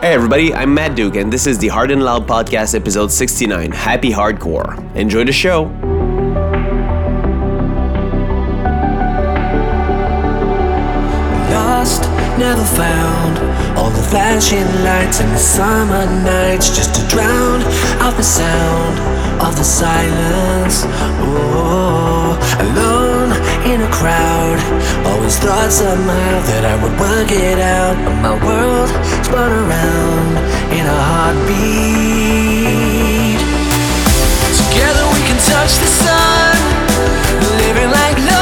Hey everybody, I'm Matt Duke, and this is the Hard and Loud Podcast, episode 69 Happy Hardcore. Enjoy the show. Lost, never found. All the flashing lights in the summer nights just to drown out the sound of the silence. Oh, in a crowd. Always thought somehow that I would work it out, but my world spun around in a heartbeat. Together we can touch the sun, living like lovers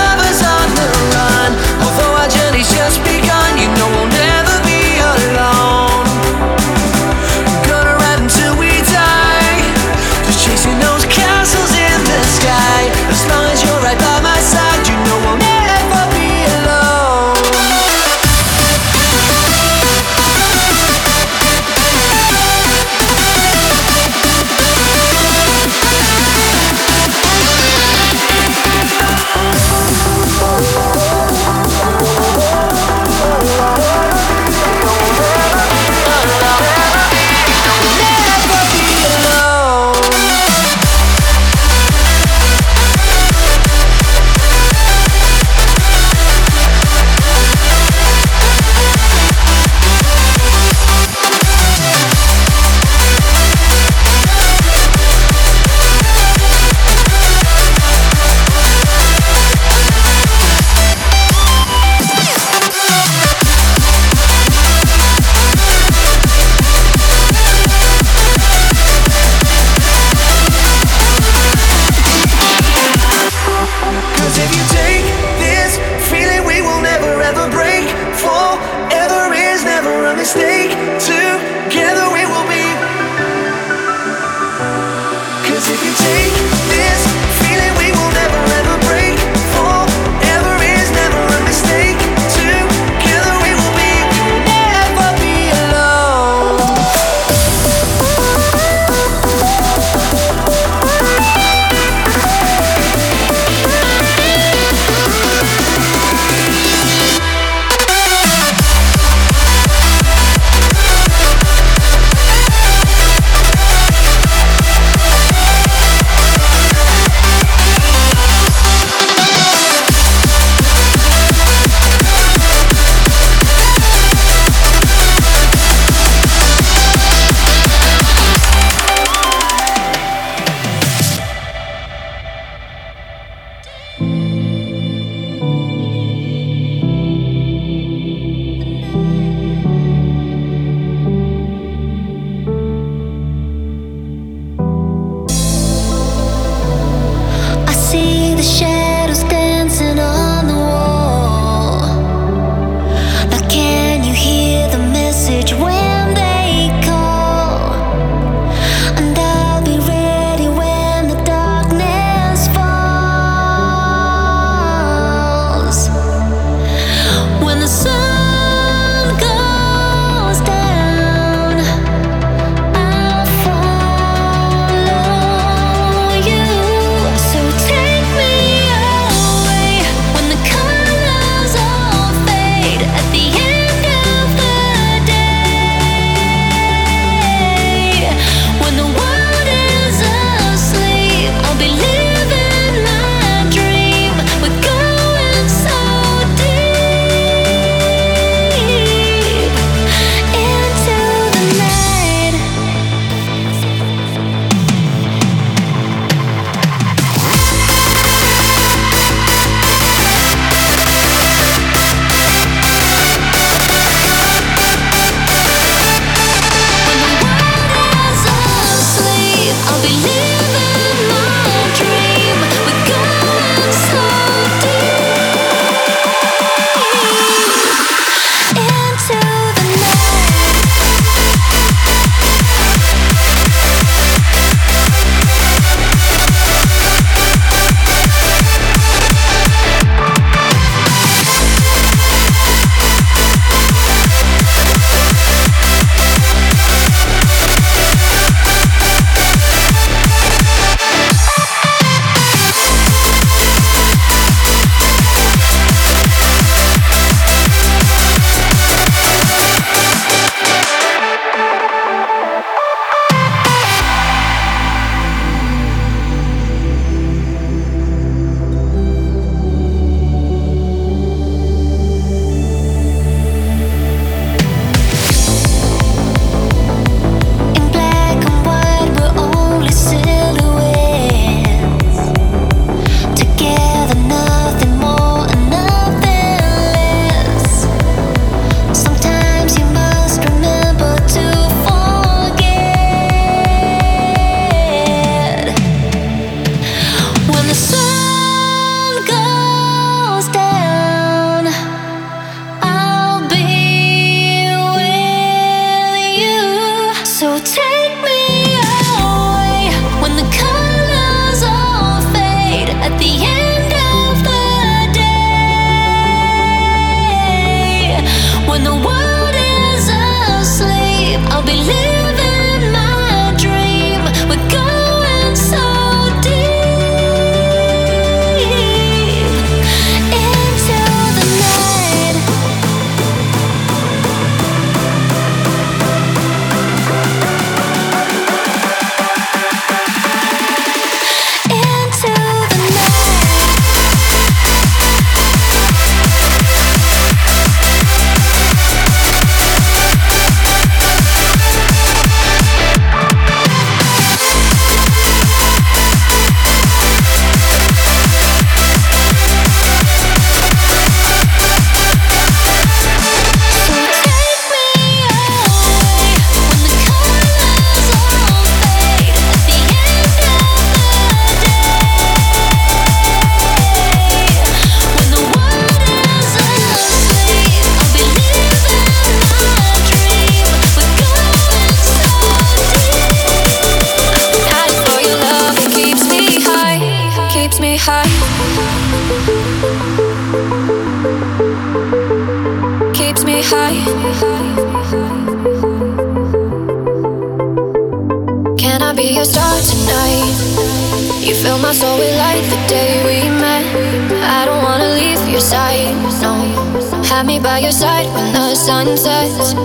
Have me by your side when the sun sets.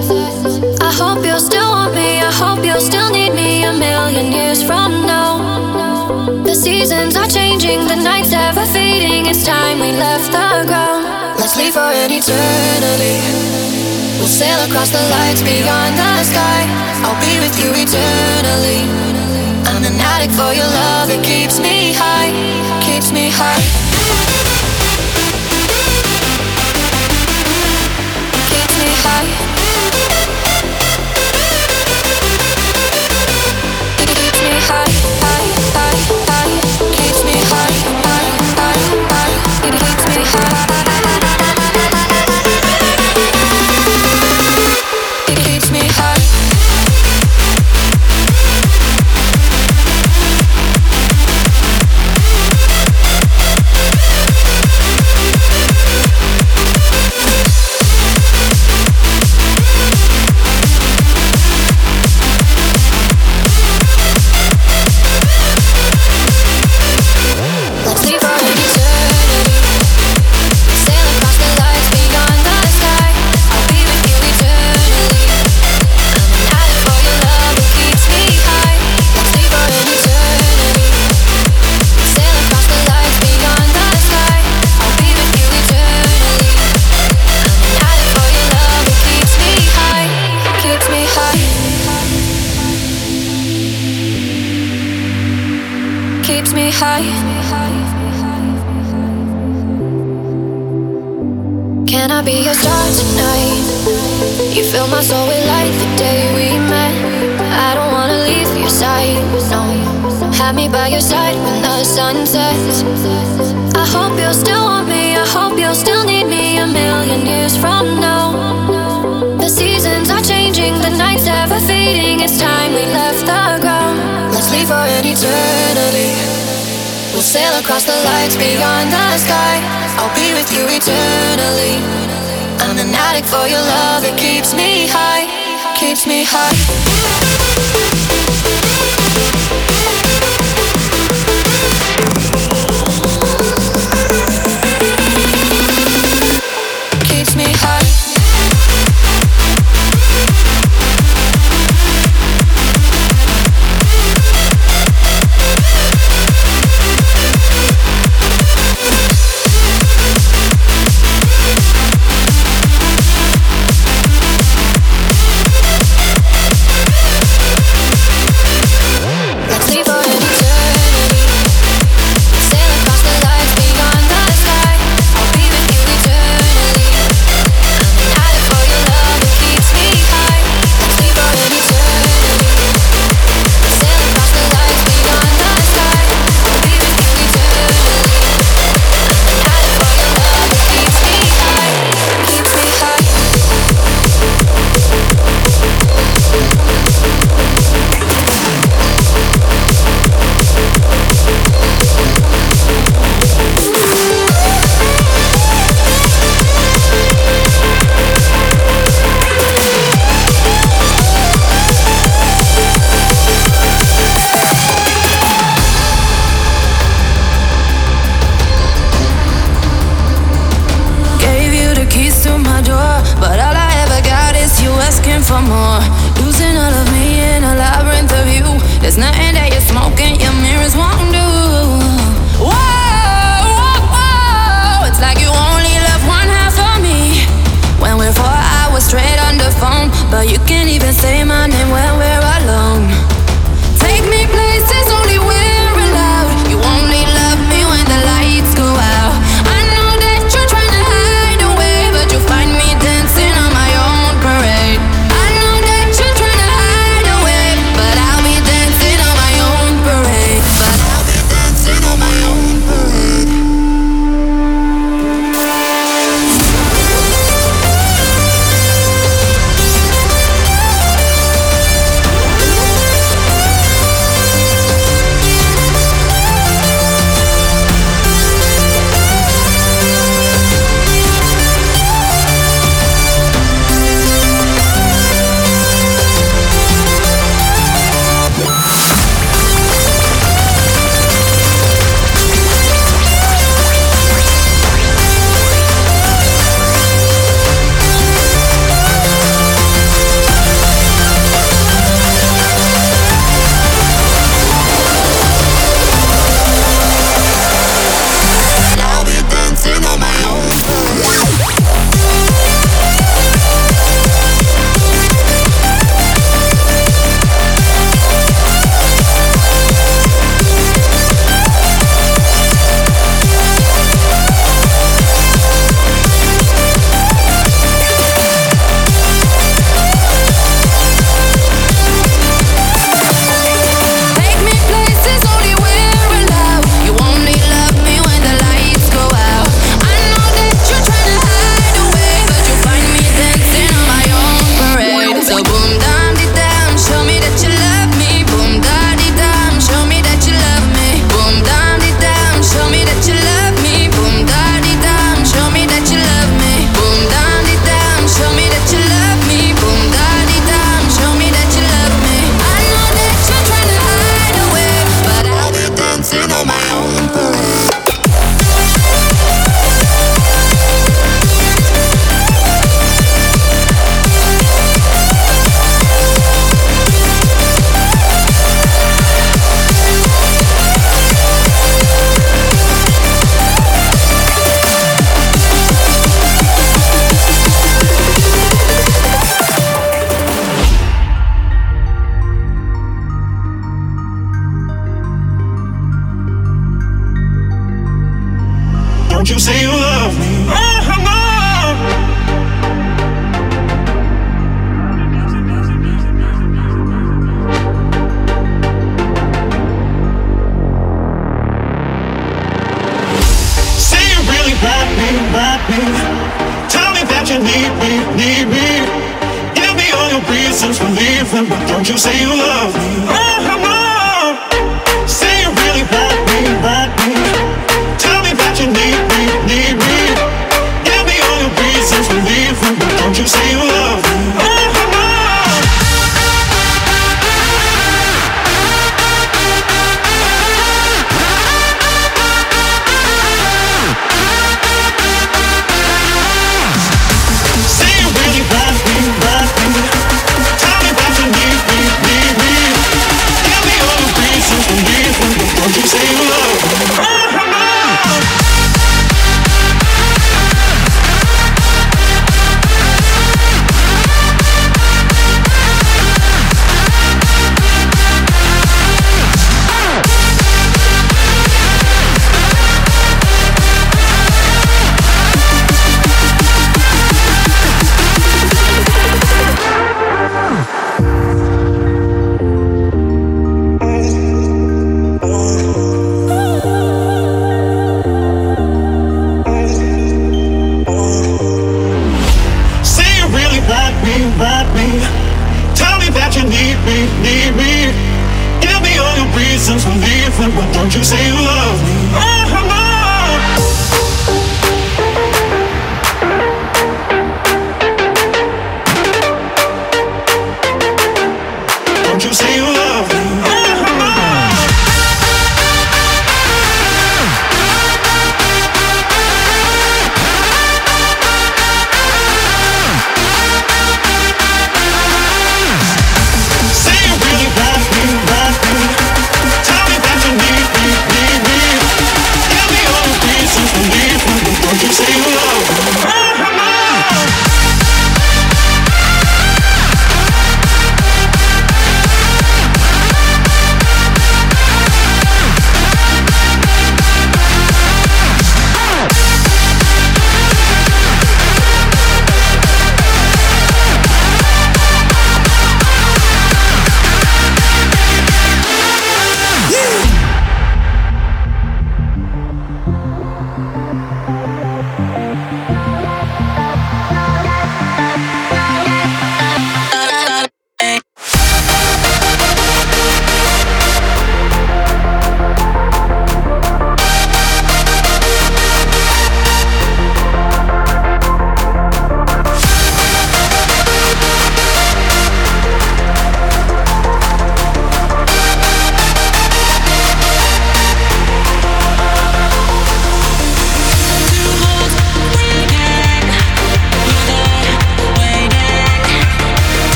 I hope you'll still want me. I hope you'll still need me a million years from now. The seasons are changing, the nights ever fading. It's time we left the ground. Let's leave for an eternity. We'll sail across the lights beyond the sky. I'll be with you eternally. I'm an addict for your love, it keeps me high, keeps me high. Fill my soul with light the day we met. I don't wanna leave your side, no. Have me by your side when the sun sets. I hope you'll still want me. I hope you'll still need me a million years from now. The seasons are changing, the nights ever fading. It's time we left the ground. Let's leave for an eternity. We'll sail across the lights beyond the sky. I'll be with you eternally. An addict for your love, it keeps me high, keeps me high.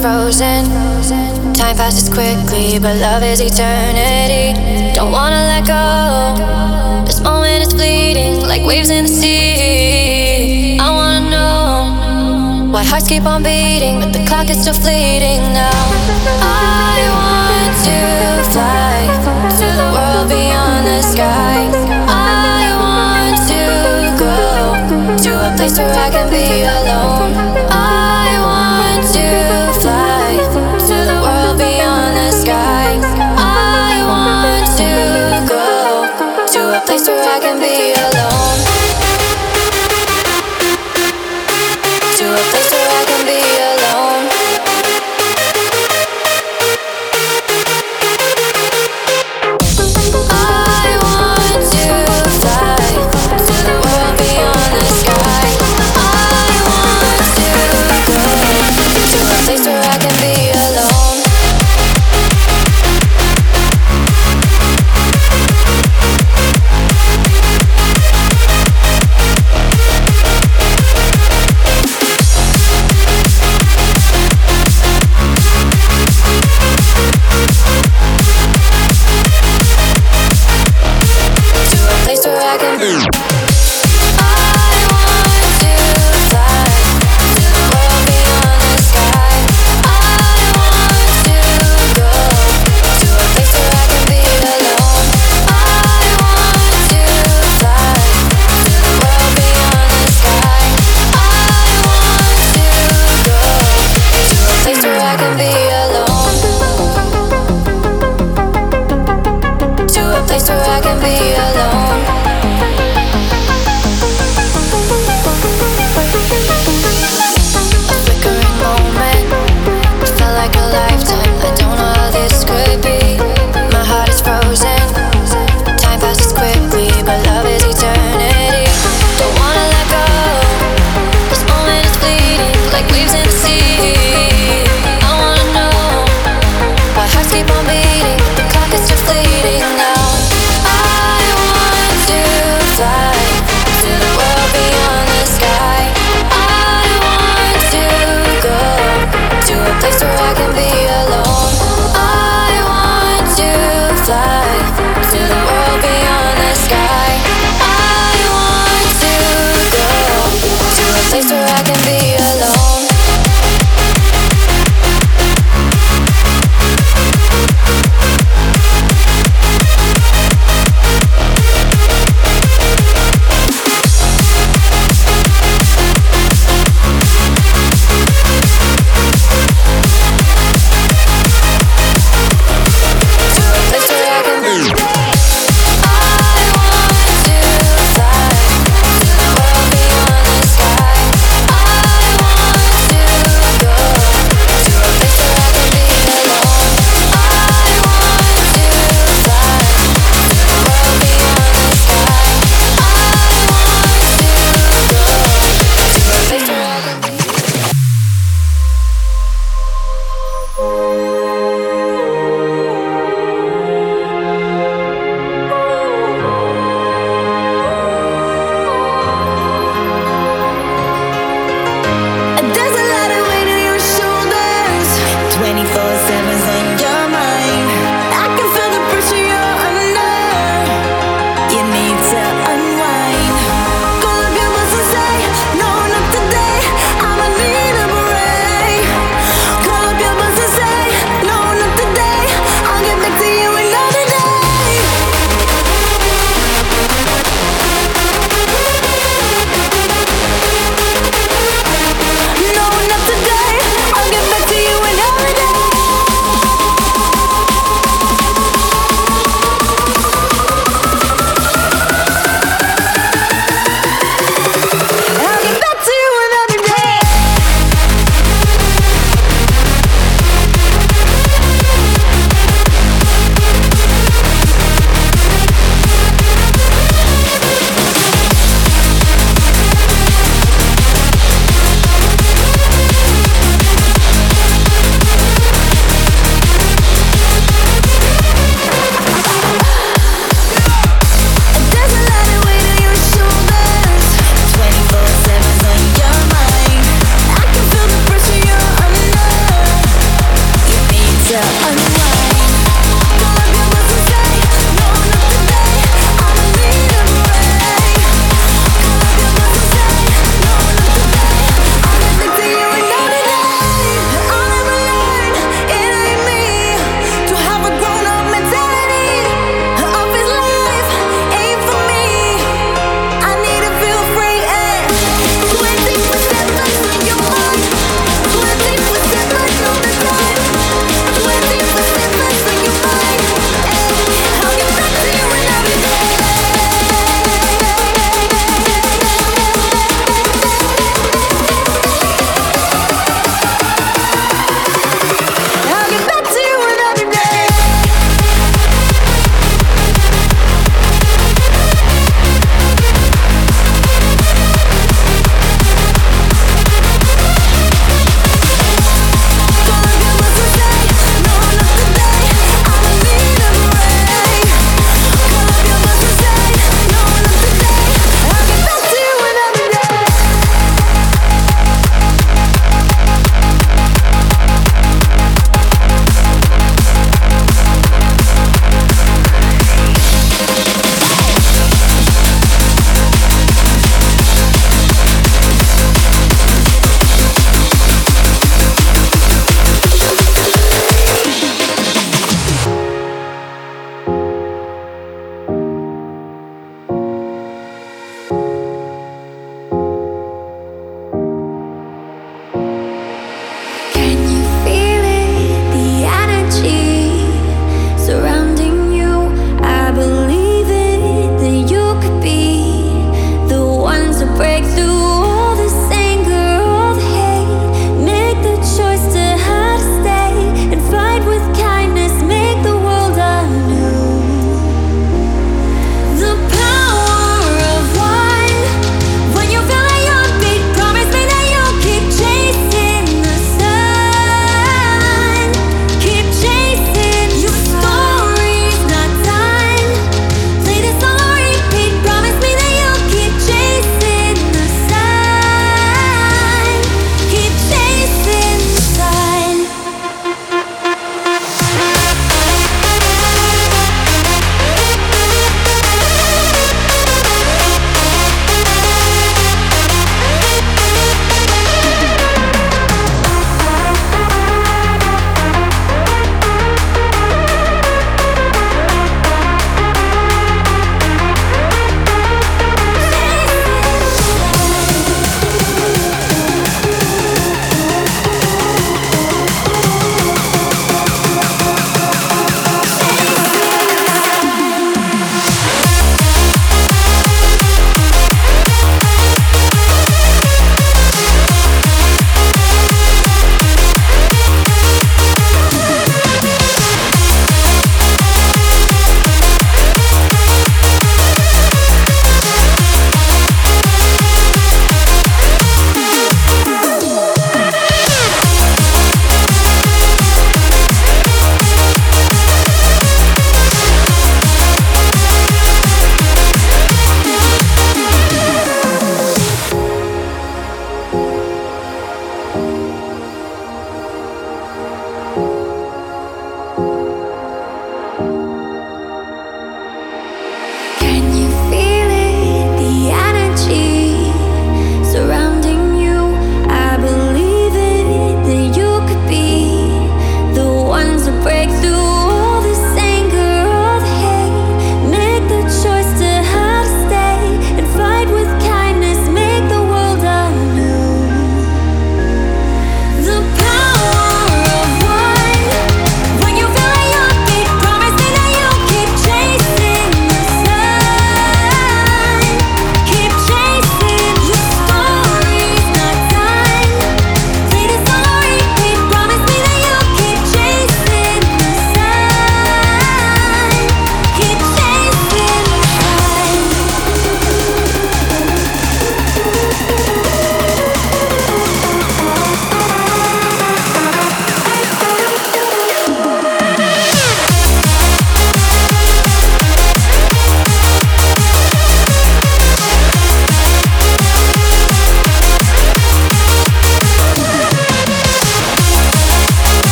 Frozen. Time passes quickly, but love is eternity. Don't wanna let go. This moment is fleeting, like waves in the sea. I wanna know why hearts keep on beating, but the clock is still fleeting now. I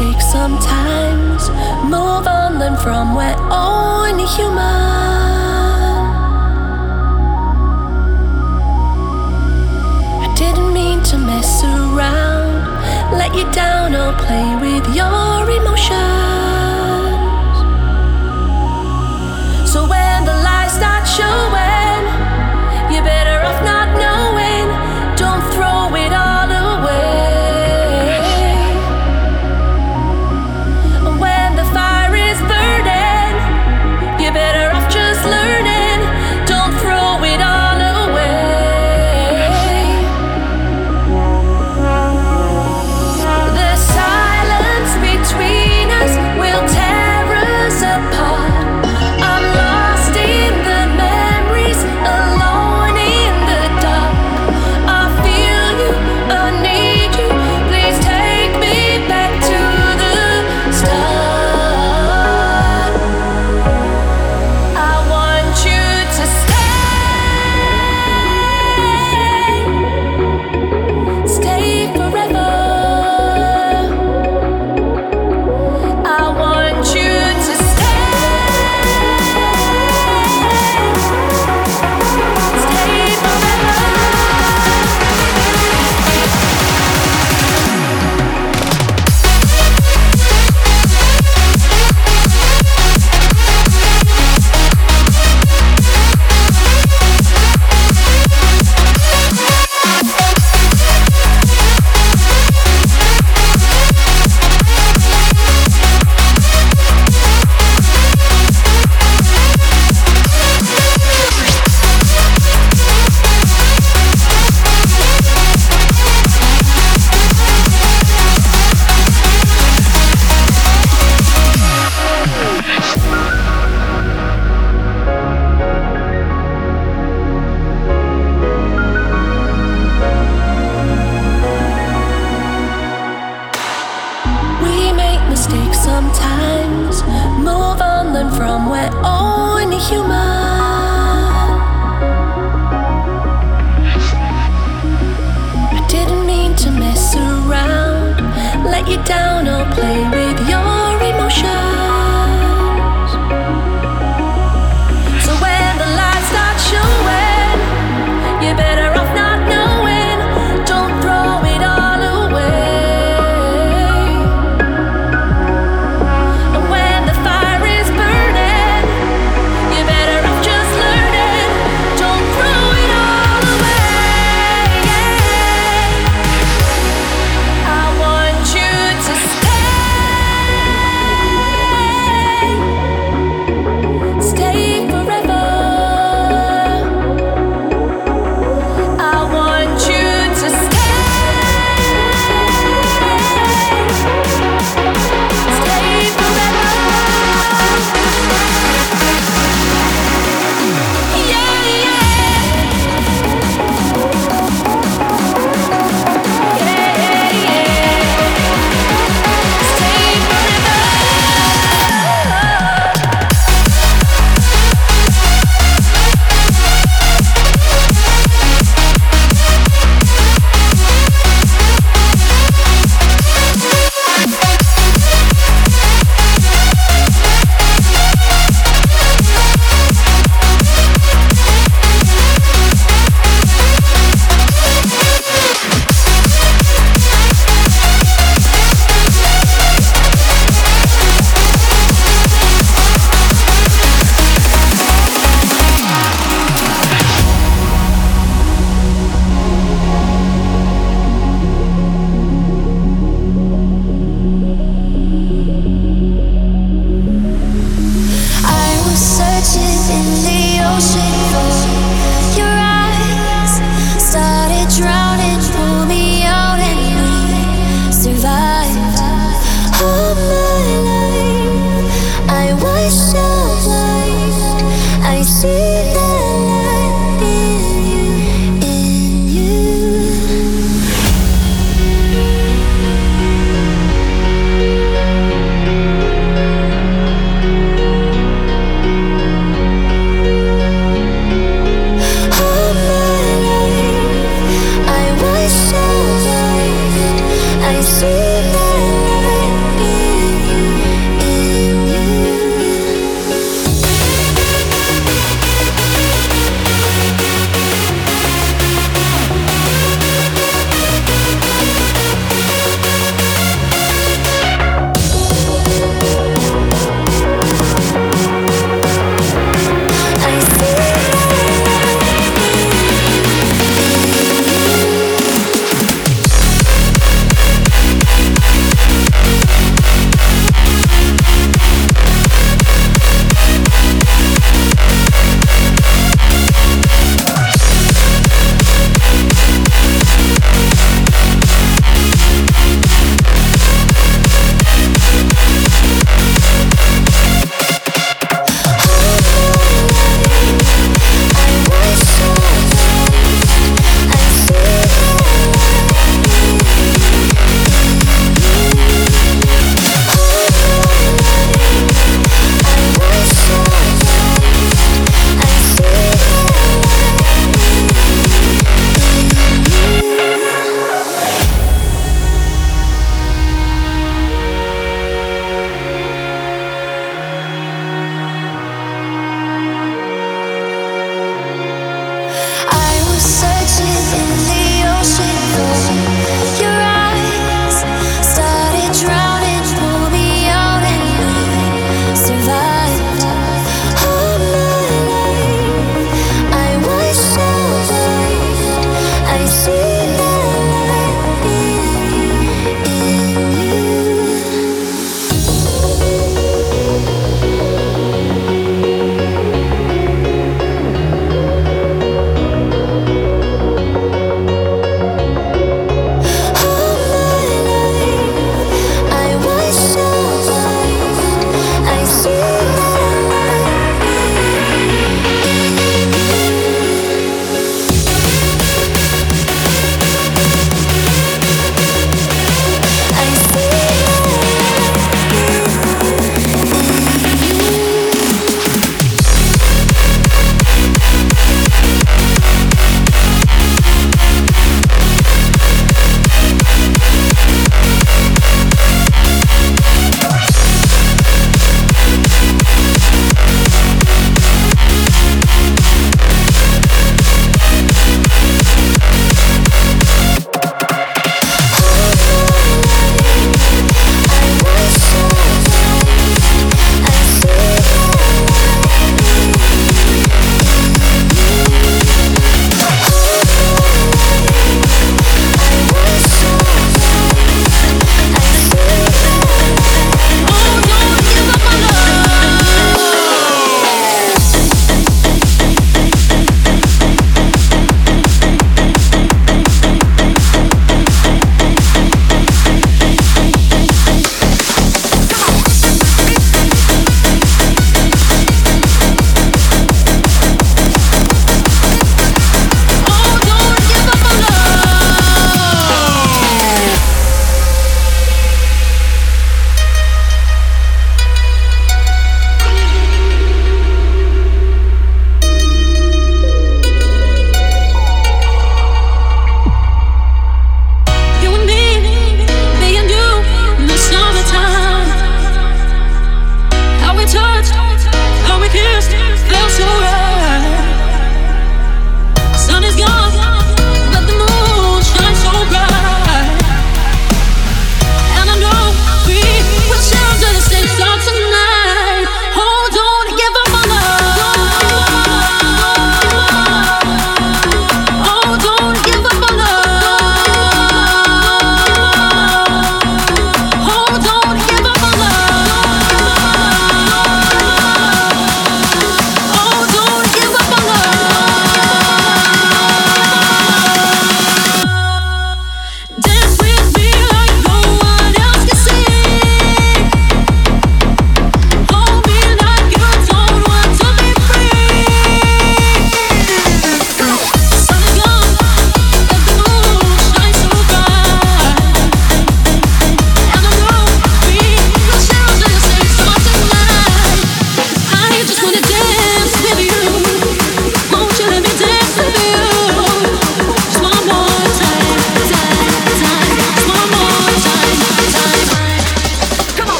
mistakes sometimes. Move on, learn from. We're only human. I didn't mean to mess around, let you down, or play with your emotions.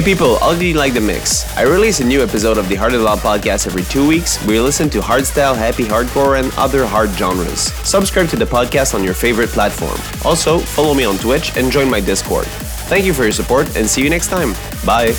Hey people, how did you like the mix? I release a new episode of the Hard Loud podcast every two weeks you listen to hardstyle, happy hardcore, and other hard genres. Subscribe to the podcast on your favorite platform. Also, follow me on Twitch and join my Discord. Thank you for your support and see you next time. Bye.